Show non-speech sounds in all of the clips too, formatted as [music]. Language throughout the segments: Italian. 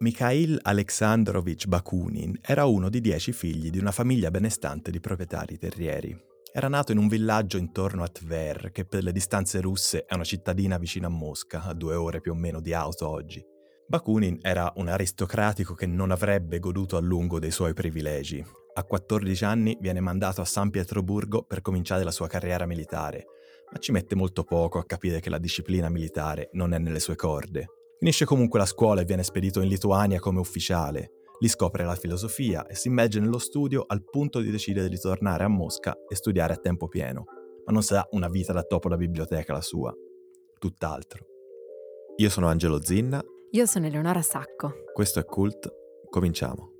Mikhail Alexandrovich Bakunin era uno di dieci figli di una famiglia benestante di proprietari terrieri. Era nato in un villaggio intorno a Tver, che per le distanze russe è una cittadina vicino a Mosca, a due ore più o meno di auto oggi. Bakunin era un aristocratico che non avrebbe goduto a lungo dei suoi privilegi. A 14 anni viene mandato a San Pietroburgo per cominciare la sua carriera militare, ma ci mette molto poco a capire che la disciplina militare non è nelle sue corde. Finisce comunque la scuola e viene spedito in Lituania come ufficiale. Lì scopre la filosofia e si immerge nello studio al punto di decidere di tornare a Mosca e studiare a tempo pieno. Ma non sarà una vita da topo da biblioteca la sua. Tutt'altro. Io sono Angelo Zinna. Io sono Eleonora Sacco. Questo è Cult. Cominciamo.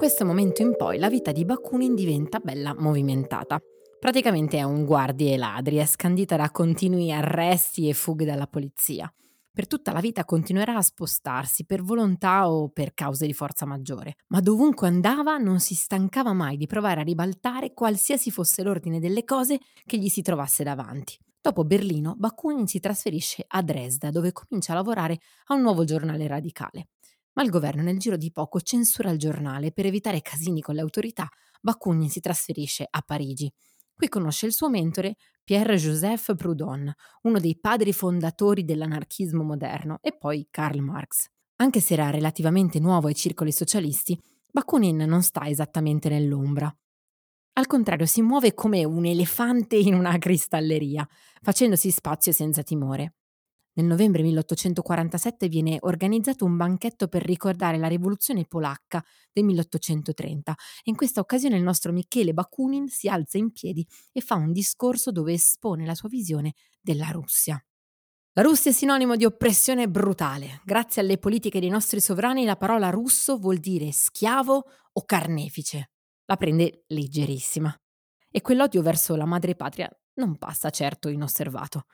Questo momento in poi la vita di Bakunin diventa bella movimentata. Praticamente è un guardie e ladri, è scandita da continui arresti e fughe dalla polizia. Per tutta la vita continuerà a spostarsi per volontà o per cause di forza maggiore, ma dovunque andava non si stancava mai di provare a ribaltare qualsiasi fosse l'ordine delle cose che gli si trovasse davanti. Dopo Berlino, Bakunin si trasferisce a Dresda, dove comincia a lavorare a un nuovo giornale radicale. Ma il governo nel giro di poco censura il giornale per evitare casini con le autorità, Bakunin si trasferisce a Parigi. Qui conosce il suo mentore Pierre-Joseph Proudhon, uno dei padri fondatori dell'anarchismo moderno, e poi Karl Marx. Anche se era relativamente nuovo ai circoli socialisti, Bakunin non sta esattamente nell'ombra. Al contrario, si muove come un elefante in una cristalleria, facendosi spazio senza timore. Nel novembre 1847 viene organizzato un banchetto per ricordare la rivoluzione polacca del 1830 e in questa occasione il nostro Michele Bakunin si alza in piedi e fa un discorso dove espone la sua visione della Russia. La Russia è sinonimo di oppressione brutale. Grazie alle politiche dei nostri sovrani la parola russo vuol dire schiavo o carnefice. La prende leggerissima. E quell'odio verso la madrepatria non passa certo inosservato.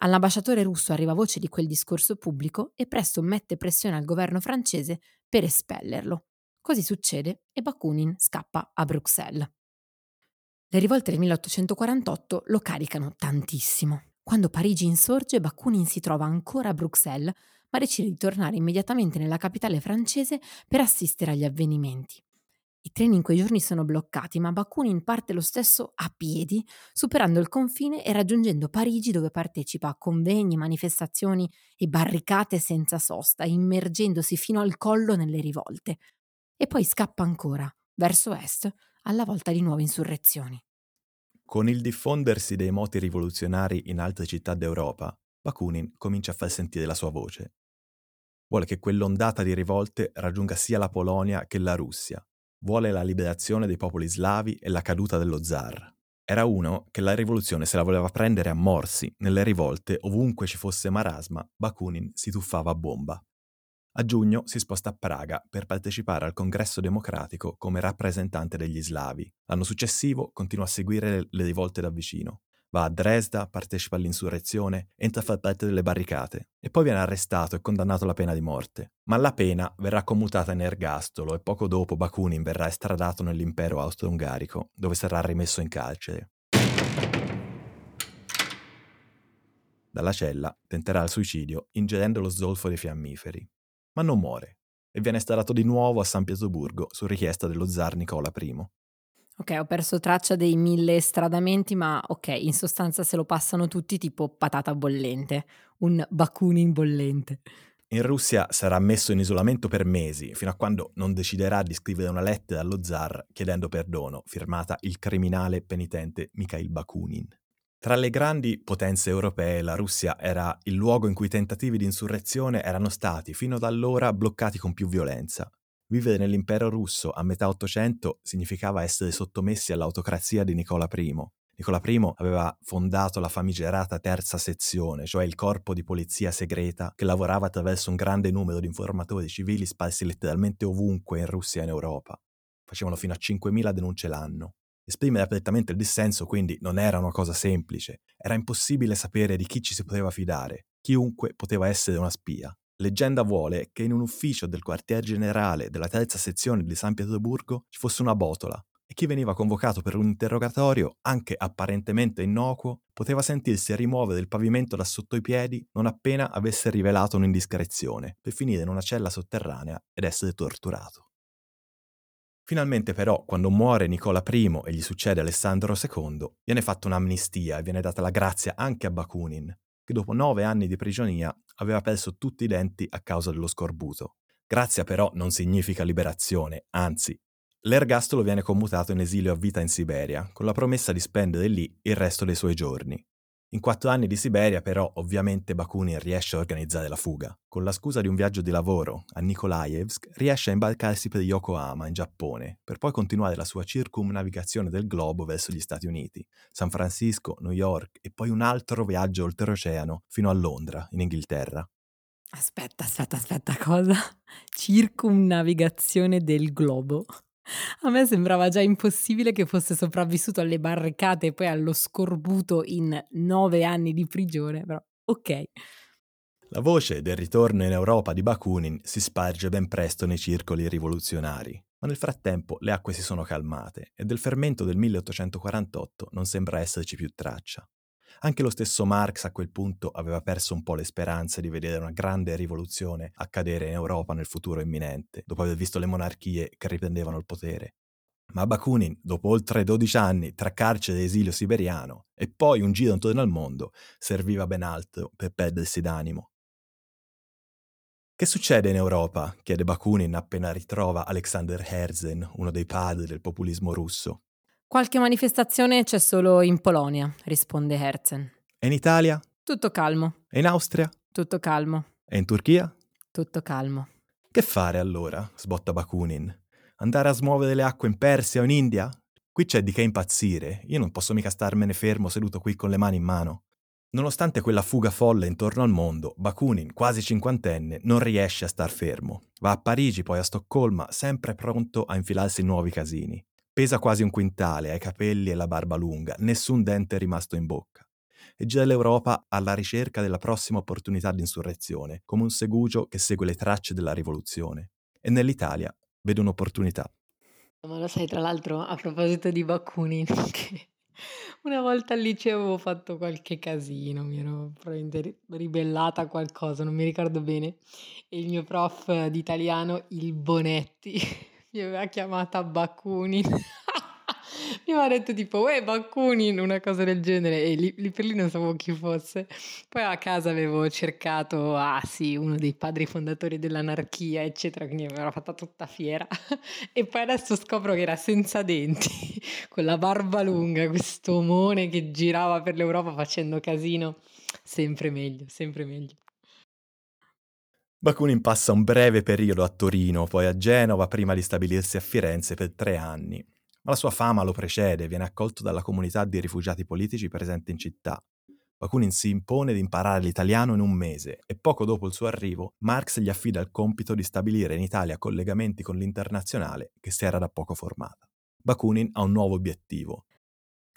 All'ambasciatore russo arriva voce di quel discorso pubblico e presto mette pressione al governo francese per espellerlo. Così succede e Bakunin scappa a Bruxelles. Le rivolte del 1848 lo caricano tantissimo. Quando Parigi insorge, Bakunin si trova ancora a Bruxelles, ma decide di tornare immediatamente nella capitale francese per assistere agli avvenimenti. I treni in quei giorni sono bloccati, ma Bakunin parte lo stesso a piedi, superando il confine e raggiungendo Parigi dove partecipa a convegni, manifestazioni e barricate senza sosta, immergendosi fino al collo nelle rivolte. E poi scappa ancora, verso est, alla volta di nuove insurrezioni. Con il diffondersi dei moti rivoluzionari in altre città d'Europa, Bakunin comincia a far sentire la sua voce. Vuole che quell'ondata di rivolte raggiunga sia la Polonia che la Russia, vuole la liberazione dei popoli slavi e la caduta dello zar. Era uno che la rivoluzione se la voleva prendere a morsi, nelle rivolte, ovunque ci fosse marasma, Bakunin si tuffava a bomba. A giugno si sposta a Praga per partecipare al congresso democratico come rappresentante degli slavi. L'anno successivo continua a seguire le rivolte da vicino va a Dresda, partecipa all'insurrezione, entra a far parte delle barricate e poi viene arrestato e condannato alla pena di morte. Ma la pena verrà commutata in ergastolo e poco dopo Bakunin verrà estradato nell'impero austro-ungarico, dove sarà rimesso in carcere. Dalla cella tenterà il suicidio ingerendo lo zolfo dei fiammiferi, ma non muore e viene estradato di nuovo a San Pietroburgo su richiesta dello zar Nicola I. Ok, ho perso traccia dei mille stradamenti, ma ok, in sostanza se lo passano tutti tipo patata bollente, un Bakunin bollente. In Russia sarà messo in isolamento per mesi, fino a quando non deciderà di scrivere una lettera allo zar chiedendo perdono, firmata il criminale penitente Mikhail Bakunin. Tra le grandi potenze europee la Russia era il luogo in cui i tentativi di insurrezione erano stati fino ad allora bloccati con più violenza. Vivere nell'impero russo a metà Ottocento significava essere sottomessi all'autocrazia di Nicola I. Nicola I aveva fondato la famigerata terza sezione, cioè il corpo di polizia segreta che lavorava attraverso un grande numero di informatori civili sparsi letteralmente ovunque in Russia e in Europa. Facevano fino a 5.000 denunce l'anno. Esprimere apertamente il dissenso quindi non era una cosa semplice, era impossibile sapere di chi ci si poteva fidare, chiunque poteva essere una spia. Leggenda vuole che in un ufficio del quartier generale della terza sezione di San Pietroburgo ci fosse una botola e chi veniva convocato per un interrogatorio, anche apparentemente innocuo, poteva sentirsi rimuovere il pavimento da sotto i piedi non appena avesse rivelato un'indiscrezione, per finire in una cella sotterranea ed essere torturato. Finalmente però, quando muore Nicola I e gli succede Alessandro II, viene fatta un'amnistia e viene data la grazia anche a Bakunin, che dopo nove anni di prigionia aveva perso tutti i denti a causa dello scorbuto. Grazia però non significa liberazione, anzi, l'ergastolo viene commutato in esilio a vita in Siberia, con la promessa di spendere lì il resto dei suoi giorni. In quattro anni di Siberia, però, ovviamente Bakunin riesce a organizzare la fuga. Con la scusa di un viaggio di lavoro a Nikolaevsk, riesce a imbarcarsi per Yokohama, in Giappone, per poi continuare la sua circumnavigazione del globo verso gli Stati Uniti, San Francisco, New York e poi un altro viaggio oltreoceano fino a Londra, in Inghilterra. Aspetta, aspetta, aspetta, cosa? Circumnavigazione del globo? [laughs] A me sembrava già impossibile che fosse sopravvissuto alle barricate e poi allo scorbuto in nove anni di prigione, però ok. La voce del ritorno in Europa di Bakunin si sparge ben presto nei circoli rivoluzionari, ma nel frattempo le acque si sono calmate e del fermento del 1848 non sembra esserci più traccia. Anche lo stesso Marx a quel punto aveva perso un po' le speranze di vedere una grande rivoluzione accadere in Europa nel futuro imminente, dopo aver visto le monarchie che riprendevano il potere. Ma Bakunin, dopo oltre 12 anni tra carcere e esilio siberiano e poi un giro intorno al mondo, serviva ben altro per perdersi d'animo. Che succede in Europa? chiede Bakunin appena ritrova Alexander Herzen, uno dei padri del populismo russo. Qualche manifestazione c'è solo in Polonia, risponde Herzen. E in Italia? Tutto calmo. E in Austria? Tutto calmo. E in Turchia? Tutto calmo. Che fare allora? sbotta Bakunin. Andare a smuovere le acque in Persia o in India? Qui c'è di che impazzire. Io non posso mica starmene fermo seduto qui con le mani in mano. Nonostante quella fuga folle intorno al mondo, Bakunin, quasi cinquantenne, non riesce a star fermo. Va a Parigi, poi a Stoccolma, sempre pronto a infilarsi in nuovi casini. Pesa quasi un quintale, ha i capelli e la barba lunga, nessun dente è rimasto in bocca. E gira l'Europa alla ricerca della prossima opportunità di insurrezione, come un segugio che segue le tracce della rivoluzione. E nell'Italia vede un'opportunità. Ma lo sai, tra l'altro, a proposito di Bakunin, [laughs] che una volta al liceo avevo fatto qualche casino, mi ero probabilmente ribellata a qualcosa, non mi ricordo bene. E il mio prof di italiano, il Bonetti, [laughs] mi aveva chiamata Bakunin. [laughs] mi aveva detto tipo, uè Bakunin, una cosa del genere, e lì, lì, per lì non sapevo chi fosse. Poi a casa avevo cercato, ah sì, uno dei padri fondatori dell'anarchia, eccetera, quindi mi aveva fatta tutta fiera. [laughs] e poi adesso scopro che era senza denti, [laughs] con la barba lunga, questo omone che girava per l'Europa facendo casino. Sempre meglio, sempre meglio. Bakunin passa un breve periodo a Torino, poi a Genova, prima di stabilirsi a Firenze per tre anni. Ma la sua fama lo precede, viene accolto dalla comunità di rifugiati politici presente in città. Bakunin si impone di imparare l'italiano in un mese e poco dopo il suo arrivo Marx gli affida il compito di stabilire in Italia collegamenti con l'internazionale che si era da poco formata. Bakunin ha un nuovo obiettivo,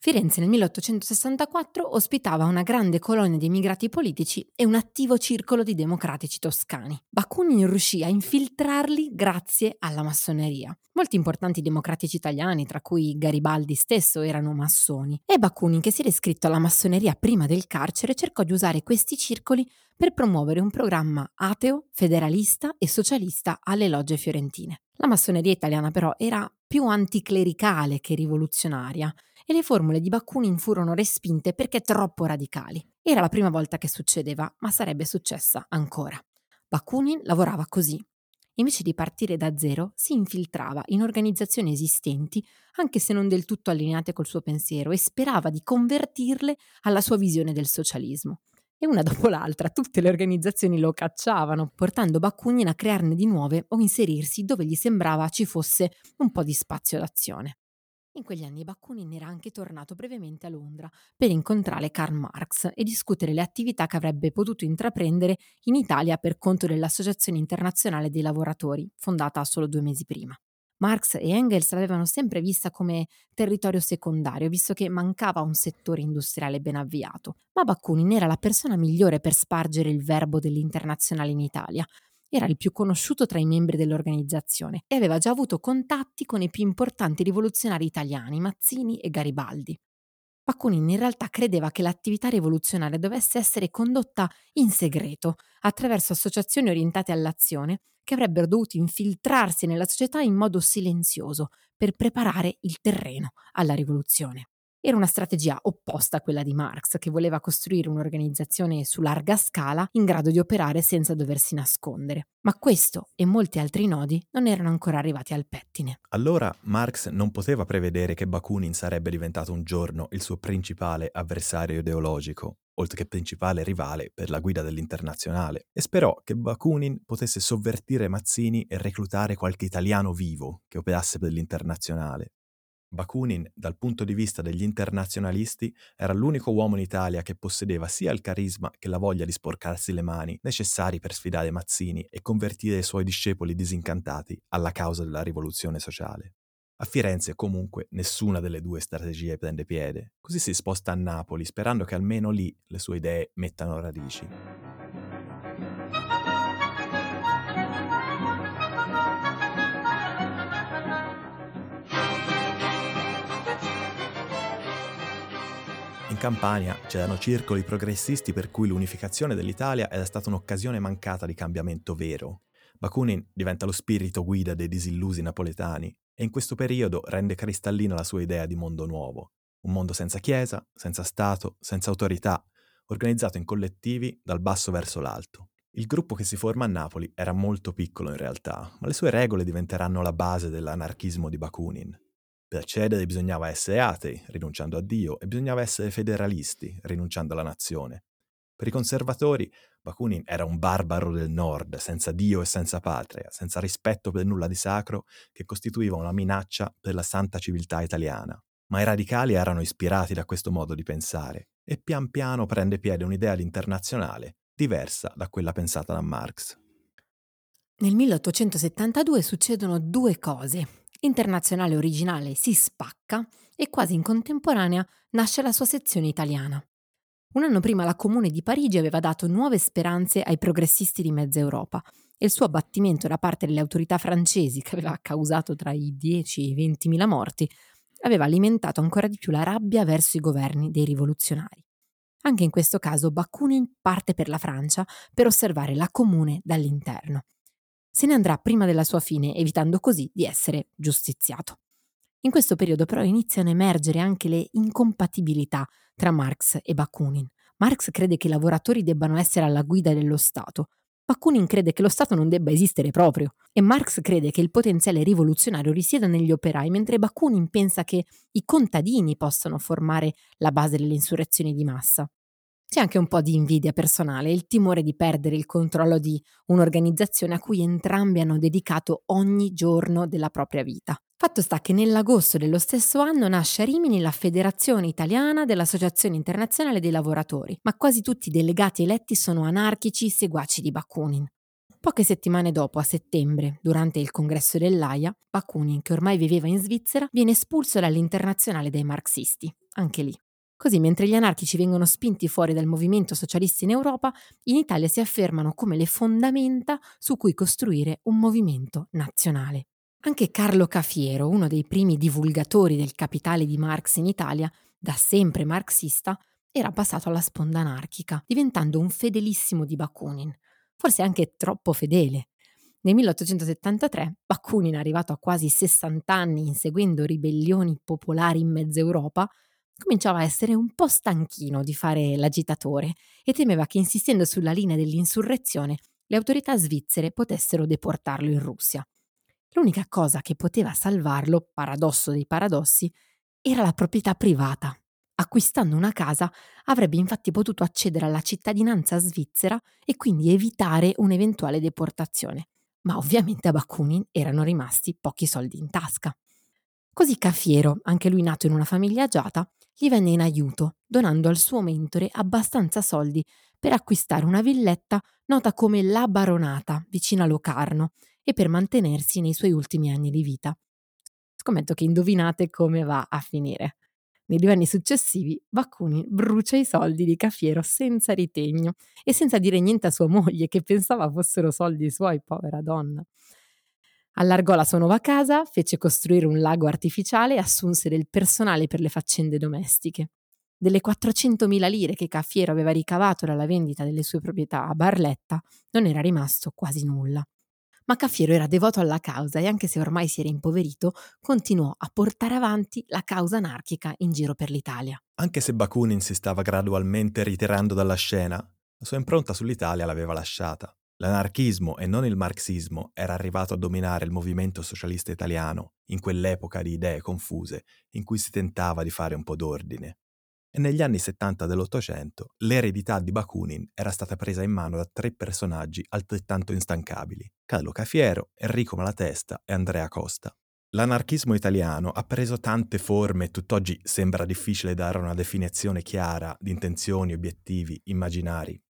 Firenze nel 1864 ospitava una grande colonia di immigrati politici e un attivo circolo di democratici toscani. Bakunin riuscì a infiltrarli grazie alla massoneria. Molti importanti democratici italiani, tra cui Garibaldi stesso, erano massoni e Bakunin, che si era iscritto alla massoneria prima del carcere, cercò di usare questi circoli per promuovere un programma ateo, federalista e socialista alle logge fiorentine. La massoneria italiana però era più anticlericale che rivoluzionaria e le formule di Bakunin furono respinte perché troppo radicali. Era la prima volta che succedeva, ma sarebbe successa ancora. Bakunin lavorava così. Invece di partire da zero, si infiltrava in organizzazioni esistenti, anche se non del tutto allineate col suo pensiero, e sperava di convertirle alla sua visione del socialismo. E una [laughs] dopo l'altra tutte le organizzazioni lo cacciavano, portando Bakunin a crearne di nuove o inserirsi dove gli sembrava ci fosse un po' di spazio d'azione. In quegli anni Bakunin era anche tornato brevemente a Londra per incontrare Karl Marx e discutere le attività che avrebbe potuto intraprendere in Italia per conto dell'Associazione Internazionale dei Lavoratori, fondata solo due mesi prima. Marx e Engels l'avevano sempre vista come territorio secondario, visto che mancava un settore industriale ben avviato. Ma Bakunin era la persona migliore per spargere il verbo dell'internazionale in Italia, era il più conosciuto tra i membri dell'organizzazione e aveva già avuto contatti con i più importanti rivoluzionari italiani, Mazzini e Garibaldi. Bakunin in realtà credeva che l'attività rivoluzionaria dovesse essere condotta in segreto, attraverso associazioni orientate all'azione che avrebbero dovuto infiltrarsi nella società in modo silenzioso per preparare il terreno alla rivoluzione. Era una strategia opposta a quella di Marx, che voleva costruire un'organizzazione su larga scala in grado di operare senza doversi nascondere. Ma questo e molti altri nodi non erano ancora arrivati al pettine. Allora Marx non poteva prevedere che Bakunin sarebbe diventato un giorno il suo principale avversario ideologico, oltre che principale rivale per la guida dell'internazionale, e sperò che Bakunin potesse sovvertire Mazzini e reclutare qualche italiano vivo che operasse per l'internazionale. Bakunin, dal punto di vista degli internazionalisti, era l'unico uomo in Italia che possedeva sia il carisma che la voglia di sporcarsi le mani necessari per sfidare Mazzini e convertire i suoi discepoli disincantati alla causa della rivoluzione sociale. A Firenze, comunque, nessuna delle due strategie prende piede, così si sposta a Napoli sperando che almeno lì le sue idee mettano radici. Campania c'erano circoli progressisti per cui l'unificazione dell'Italia era stata un'occasione mancata di cambiamento vero. Bakunin diventa lo spirito guida dei disillusi napoletani e in questo periodo rende cristallina la sua idea di mondo nuovo. Un mondo senza chiesa, senza Stato, senza autorità, organizzato in collettivi dal basso verso l'alto. Il gruppo che si forma a Napoli era molto piccolo in realtà, ma le sue regole diventeranno la base dell'anarchismo di Bakunin. Per accedere bisognava essere atei, rinunciando a Dio, e bisognava essere federalisti, rinunciando alla nazione. Per i conservatori, Bakunin era un barbaro del nord, senza Dio e senza patria, senza rispetto per nulla di sacro, che costituiva una minaccia per la santa civiltà italiana. Ma i radicali erano ispirati da questo modo di pensare, e pian piano prende piede un'idea internazionale diversa da quella pensata da Marx. Nel 1872 succedono due cose Internazionale originale si spacca e quasi in contemporanea nasce la sua sezione italiana. Un anno prima la Comune di Parigi aveva dato nuove speranze ai progressisti di mezza Europa e il suo abbattimento da parte delle autorità francesi, che aveva causato tra i 10 e i 20 mila morti, aveva alimentato ancora di più la rabbia verso i governi dei rivoluzionari. Anche in questo caso Bakunin parte per la Francia per osservare la Comune dall'interno se ne andrà prima della sua fine, evitando così di essere giustiziato. In questo periodo però iniziano a emergere anche le incompatibilità tra Marx e Bakunin. Marx crede che i lavoratori debbano essere alla guida dello Stato. Bakunin crede che lo Stato non debba esistere proprio e Marx crede che il potenziale rivoluzionario risieda negli operai, mentre Bakunin pensa che i contadini possano formare la base delle insurrezioni di massa. C'è anche un po' di invidia personale, il timore di perdere il controllo di un'organizzazione a cui entrambi hanno dedicato ogni giorno della propria vita. Fatto sta che nell'agosto dello stesso anno nasce a Rimini la Federazione Italiana dell'Associazione Internazionale dei Lavoratori, ma quasi tutti i delegati eletti sono anarchici seguaci di Bakunin. Poche settimane dopo, a settembre, durante il congresso dell'AIA, Bakunin, che ormai viveva in Svizzera, viene espulso dall'Internazionale dei marxisti, anche lì. Così, mentre gli anarchici vengono spinti fuori dal movimento socialista in Europa, in Italia si affermano come le fondamenta su cui costruire un movimento nazionale. Anche Carlo Cafiero, uno dei primi divulgatori del capitale di Marx in Italia, da sempre marxista, era passato alla sponda anarchica, diventando un fedelissimo di Bakunin, forse anche troppo fedele. Nel 1873 Bakunin, arrivato a quasi 60 anni inseguendo ribellioni popolari in mezza Europa, cominciava a essere un po' stanchino di fare l'agitatore e temeva che insistendo sulla linea dell'insurrezione le autorità svizzere potessero deportarlo in Russia. L'unica cosa che poteva salvarlo, paradosso dei paradossi, era la proprietà privata. Acquistando una casa avrebbe infatti potuto accedere alla cittadinanza svizzera e quindi evitare un'eventuale deportazione. Ma ovviamente a Bakunin erano rimasti pochi soldi in tasca. Così Cafiero, anche lui nato in una famiglia agiata, gli venne in aiuto, donando al suo mentore abbastanza soldi per acquistare una villetta nota come La Baronata, vicino a Locarno, e per mantenersi nei suoi ultimi anni di vita. Scommetto che indovinate come va a finire. Nei due anni successivi, Bakunin brucia i soldi di Cafiero senza ritegno e senza dire niente a sua moglie, che pensava fossero soldi suoi, povera donna. Allargò la sua nuova casa, fece costruire un lago artificiale e assunse del personale per le faccende domestiche. Delle 400.000 lire che Caffiero aveva ricavato dalla vendita delle sue proprietà a Barletta, non era rimasto quasi nulla. Ma Caffiero era devoto alla causa e anche se ormai si era impoverito, continuò a portare avanti la causa anarchica in giro per l'Italia. Anche se Bakunin si stava gradualmente ritirando dalla scena, la sua impronta sull'Italia l'aveva lasciata. L'anarchismo e non il marxismo era arrivato a dominare il movimento socialista italiano in quell'epoca di idee confuse in cui si tentava di fare un po' d'ordine. E negli anni 70 dell'Ottocento l'eredità di Bakunin era stata presa in mano da tre personaggi altrettanto instancabili, Carlo Cafiero, Enrico Malatesta e Andrea Costa. L'anarchismo italiano ha preso tante forme e tutt'oggi sembra difficile dare una definizione chiara di intenzioni, obiettivi, immaginari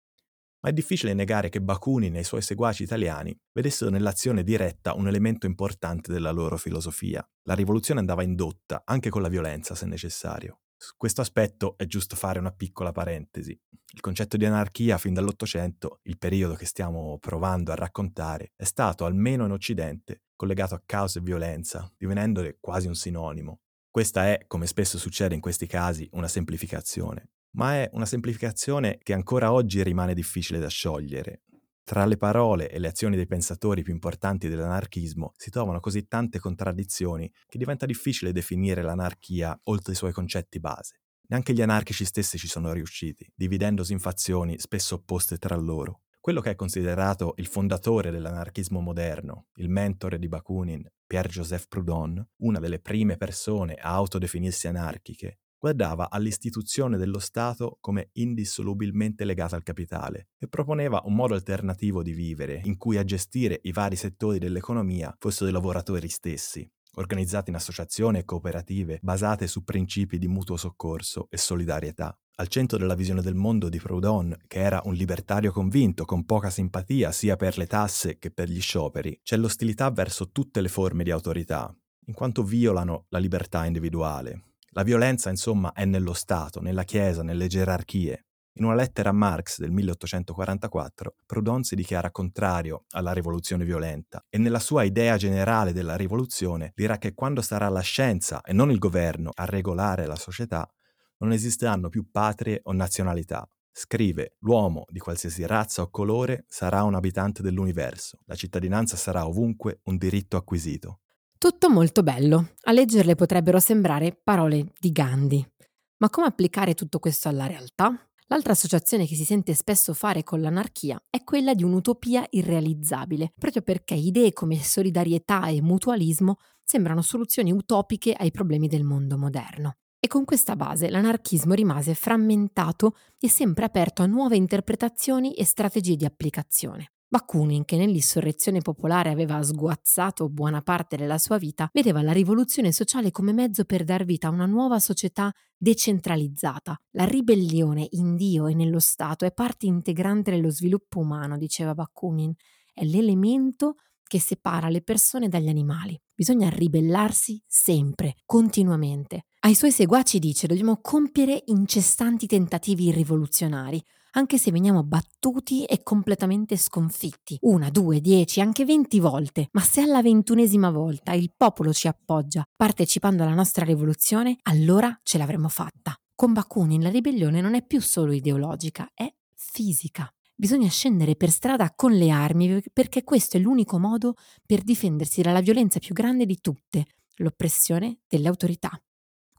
ma è difficile negare che Bakunin e i suoi seguaci italiani vedessero nell'azione diretta un elemento importante della loro filosofia. La rivoluzione andava indotta, anche con la violenza se necessario. Su questo aspetto è giusto fare una piccola parentesi. Il concetto di anarchia fin dall'Ottocento, il periodo che stiamo provando a raccontare, è stato, almeno in Occidente, collegato a caos e violenza, divenendone quasi un sinonimo. Questa è, come spesso succede in questi casi, una semplificazione ma è una semplificazione che ancora oggi rimane difficile da sciogliere. Tra le parole e le azioni dei pensatori più importanti dell'anarchismo si trovano così tante contraddizioni che diventa difficile definire l'anarchia oltre i suoi concetti base. Neanche gli anarchici stessi ci sono riusciti, dividendosi in fazioni spesso opposte tra loro. Quello che è considerato il fondatore dell'anarchismo moderno, il mentore di Bakunin, Pierre-Joseph Proudhon, una delle prime persone a autodefinirsi anarchiche, guardava all'istituzione dello Stato come indissolubilmente legata al capitale e proponeva un modo alternativo di vivere in cui a gestire i vari settori dell'economia fossero i lavoratori stessi, organizzati in associazioni e cooperative basate su principi di mutuo soccorso e solidarietà. Al centro della visione del mondo di Proudhon, che era un libertario convinto con poca simpatia sia per le tasse che per gli scioperi, c'è l'ostilità verso tutte le forme di autorità, in quanto violano la libertà individuale, la violenza, insomma, è nello Stato, nella Chiesa, nelle gerarchie. In una lettera a Marx del 1844, Proudhon si dichiara contrario alla rivoluzione violenta e nella sua idea generale della rivoluzione dirà che quando sarà la scienza e non il governo a regolare la società, non esisteranno più patrie o nazionalità. Scrive, l'uomo di qualsiasi razza o colore sarà un abitante dell'universo, la cittadinanza sarà ovunque un diritto acquisito. Tutto molto bello. A leggerle potrebbero sembrare parole di Gandhi. Ma come applicare tutto questo alla realtà? L'altra associazione che si sente spesso fare con l'anarchia è quella di un'utopia irrealizzabile, proprio perché idee come solidarietà e mutualismo sembrano soluzioni utopiche ai problemi del mondo moderno. E con questa base l'anarchismo rimase frammentato e sempre aperto a nuove interpretazioni e strategie di applicazione. Bakunin, che nell'insurrezione popolare aveva sguazzato buona parte della sua vita, vedeva la rivoluzione sociale come mezzo per dar vita a una nuova società decentralizzata. La ribellione in Dio e nello Stato è parte integrante dello sviluppo umano, diceva Bakunin, è l'elemento che separa le persone dagli animali. Bisogna ribellarsi sempre, continuamente. Ai suoi seguaci dice dobbiamo compiere incestanti tentativi rivoluzionari, anche se veniamo battuti e completamente sconfitti, una, due, dieci, anche venti volte, ma se alla ventunesima volta il popolo ci appoggia partecipando alla nostra rivoluzione, allora ce l'avremo fatta. Con Bakunin la ribellione non è più solo ideologica, è fisica. Bisogna scendere per strada con le armi perché questo è l'unico modo per difendersi dalla violenza più grande di tutte, l'oppressione delle autorità.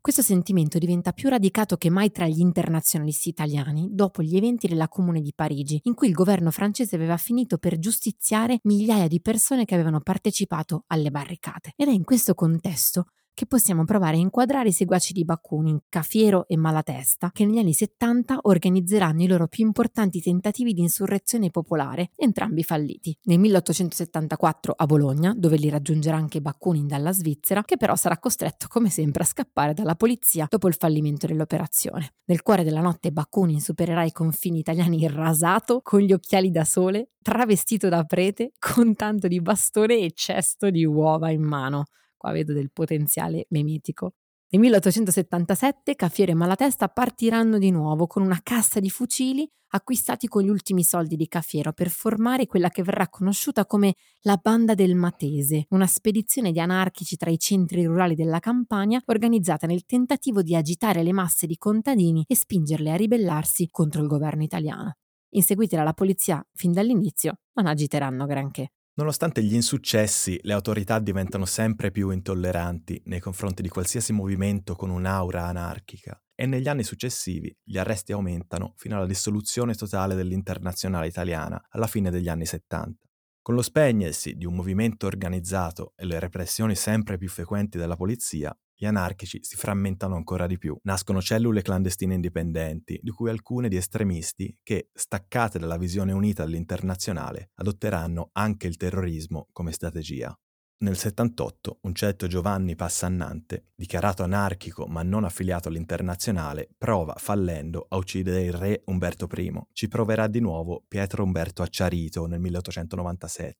Questo sentimento diventa più radicato che mai tra gli internazionalisti italiani dopo gli eventi della Comune di Parigi, in cui il governo francese aveva finito per giustiziare migliaia di persone che avevano partecipato alle barricate. Ed è in questo contesto che possiamo provare a inquadrare i seguaci di Bakunin, Cafiero e Malatesta, che negli anni 70 organizzeranno i loro più importanti tentativi di insurrezione popolare, entrambi falliti. Nel 1874 a Bologna, dove li raggiungerà anche Bakunin dalla Svizzera, che però sarà costretto come sempre a scappare dalla polizia dopo il fallimento dell'operazione. Nel cuore della notte Bakunin supererà i confini italiani rasato, con gli occhiali da sole, travestito da prete, con tanto di bastone e cesto di uova in mano. Qua vedo del potenziale memetico. Nel 1877 Caffiere e Malatesta partiranno di nuovo con una cassa di fucili acquistati con gli ultimi soldi di Caffiero per formare quella che verrà conosciuta come la Banda del Matese, una spedizione di anarchici tra i centri rurali della Campania organizzata nel tentativo di agitare le masse di contadini e spingerle a ribellarsi contro il governo italiano. Inseguiti dalla polizia fin dall'inizio, non agiteranno granché. Nonostante gli insuccessi, le autorità diventano sempre più intolleranti nei confronti di qualsiasi movimento con un'aura anarchica e negli anni successivi gli arresti aumentano fino alla dissoluzione totale dell'internazionale italiana alla fine degli anni 70. Con lo spegnersi di un movimento organizzato e le repressioni sempre più frequenti della polizia, gli anarchici si frammentano ancora di più. Nascono cellule clandestine indipendenti, di cui alcune di estremisti che, staccate dalla visione unita dell'internazionale, adotteranno anche il terrorismo come strategia. Nel 78 un certo Giovanni Passannante, dichiarato anarchico ma non affiliato all'internazionale, prova, fallendo, a uccidere il re Umberto I. Ci proverà di nuovo Pietro Umberto Acciarito nel 1897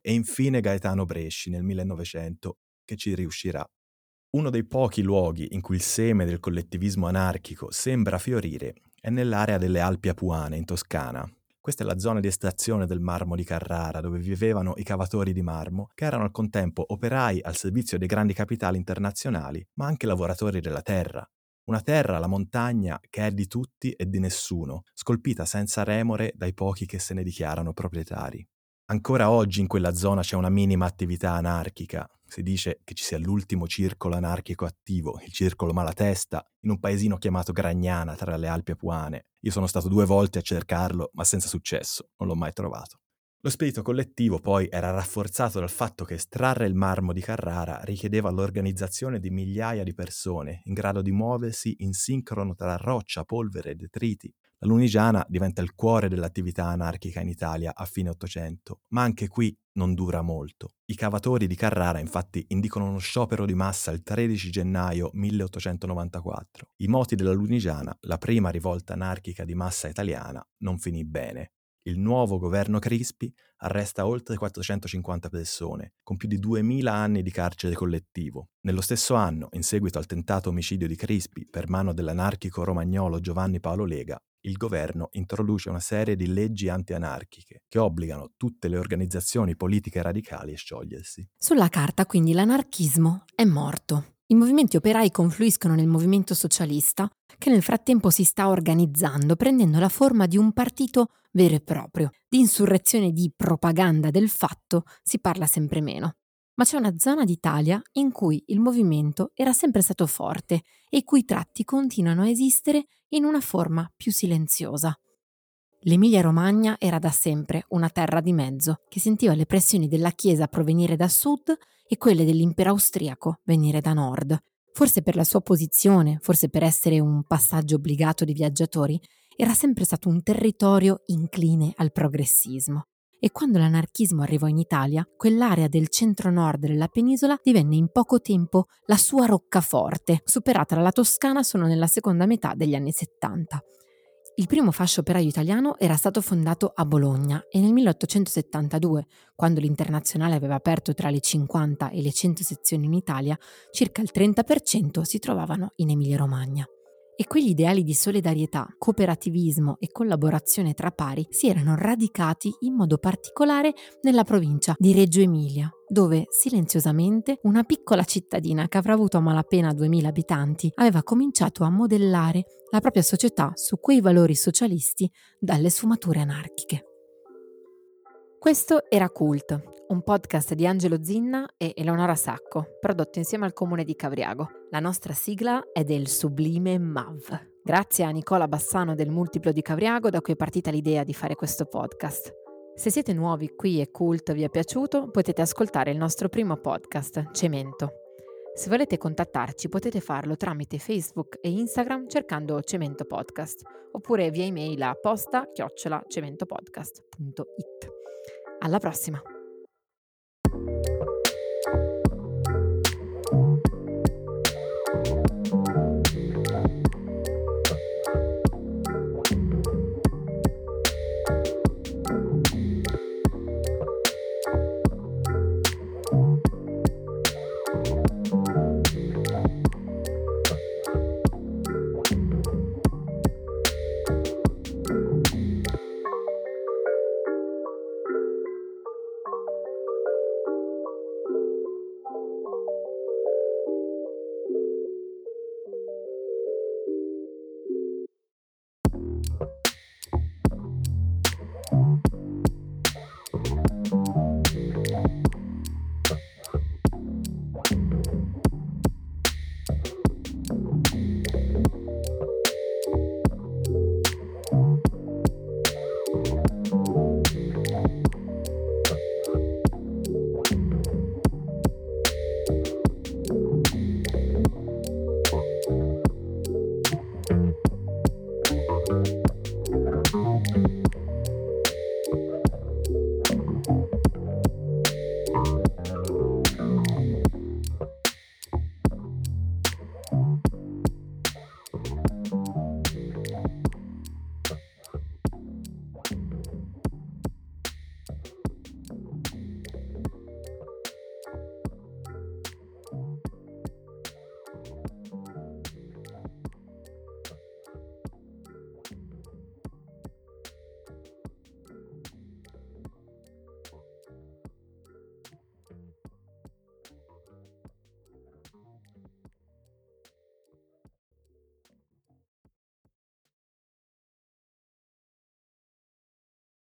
e infine Gaetano Bresci nel 1900, che ci riuscirà. Uno dei pochi luoghi in cui il seme del collettivismo anarchico sembra fiorire è nell'area delle Alpi Apuane, in Toscana. Questa è la zona di estrazione del marmo di Carrara, dove vivevano i cavatori di marmo, che erano al contempo operai al servizio dei grandi capitali internazionali, ma anche lavoratori della terra. Una terra, la montagna, che è di tutti e di nessuno, scolpita senza remore dai pochi che se ne dichiarano proprietari. Ancora oggi in quella zona c'è una minima attività anarchica. Si dice che ci sia l'ultimo circolo anarchico attivo, il circolo Malatesta, in un paesino chiamato Gragnana tra le Alpi Apuane. Io sono stato due volte a cercarlo, ma senza successo, non l'ho mai trovato. Lo spirito collettivo poi era rafforzato dal fatto che estrarre il marmo di Carrara richiedeva l'organizzazione di migliaia di persone in grado di muoversi in sincrono tra roccia, polvere e detriti. La Lunigiana diventa il cuore dell'attività anarchica in Italia a fine Ottocento, ma anche qui non dura molto. I cavatori di Carrara infatti indicano uno sciopero di massa il 13 gennaio 1894. I moti della Lunigiana, la prima rivolta anarchica di massa italiana, non finì bene il nuovo governo Crispi arresta oltre 450 persone, con più di 2000 anni di carcere collettivo. Nello stesso anno, in seguito al tentato omicidio di Crispi per mano dell'anarchico romagnolo Giovanni Paolo Lega, il governo introduce una serie di leggi anti-anarchiche che obbligano tutte le organizzazioni politiche radicali a sciogliersi. Sulla carta quindi l'anarchismo è morto. I movimenti operai confluiscono nel movimento socialista, che nel frattempo si sta organizzando, prendendo la forma di un partito vero e proprio. Di insurrezione di propaganda del fatto si parla sempre meno. Ma c'è una zona d'Italia in cui il movimento era sempre stato forte e i cui tratti continuano a esistere in una forma più silenziosa. L'Emilia-Romagna era da sempre una terra di mezzo che sentiva le pressioni della Chiesa provenire da sud e quelle dell'impero austriaco venire da nord. Forse per la sua posizione, forse per essere un passaggio obbligato di viaggiatori, era sempre stato un territorio incline al progressismo. E quando l'anarchismo arrivò in Italia, quell'area del centro-nord della penisola divenne in poco tempo la sua roccaforte, superata dalla Toscana solo nella seconda metà degli anni 70. Il primo fascio operaio italiano era stato fondato a Bologna e nel 1872, quando l'Internazionale aveva aperto tra le 50 e le 100 sezioni in Italia, circa il 30% si trovavano in Emilia-Romagna. E quegli ideali di solidarietà, cooperativismo e collaborazione tra pari si erano radicati in modo particolare nella provincia di Reggio Emilia, dove silenziosamente una piccola cittadina che avrà avuto a malapena 2000 abitanti aveva cominciato a modellare la propria società su quei valori socialisti dalle sfumature anarchiche. Questo era Cult, un podcast di Angelo Zinna e Eleonora Sacco, prodotto insieme al comune di Cavriago. La nostra sigla è del sublime MAV. Grazie a Nicola Bassano del Multiplo di Cavriago da cui è partita l'idea di fare questo podcast. Se siete nuovi qui e Cult vi è piaciuto, potete ascoltare il nostro primo podcast, Cemento. Se volete contattarci potete farlo tramite Facebook e Instagram cercando Cemento Podcast oppure via email a posta chiocciola cementopodcast.it. Alla prossima!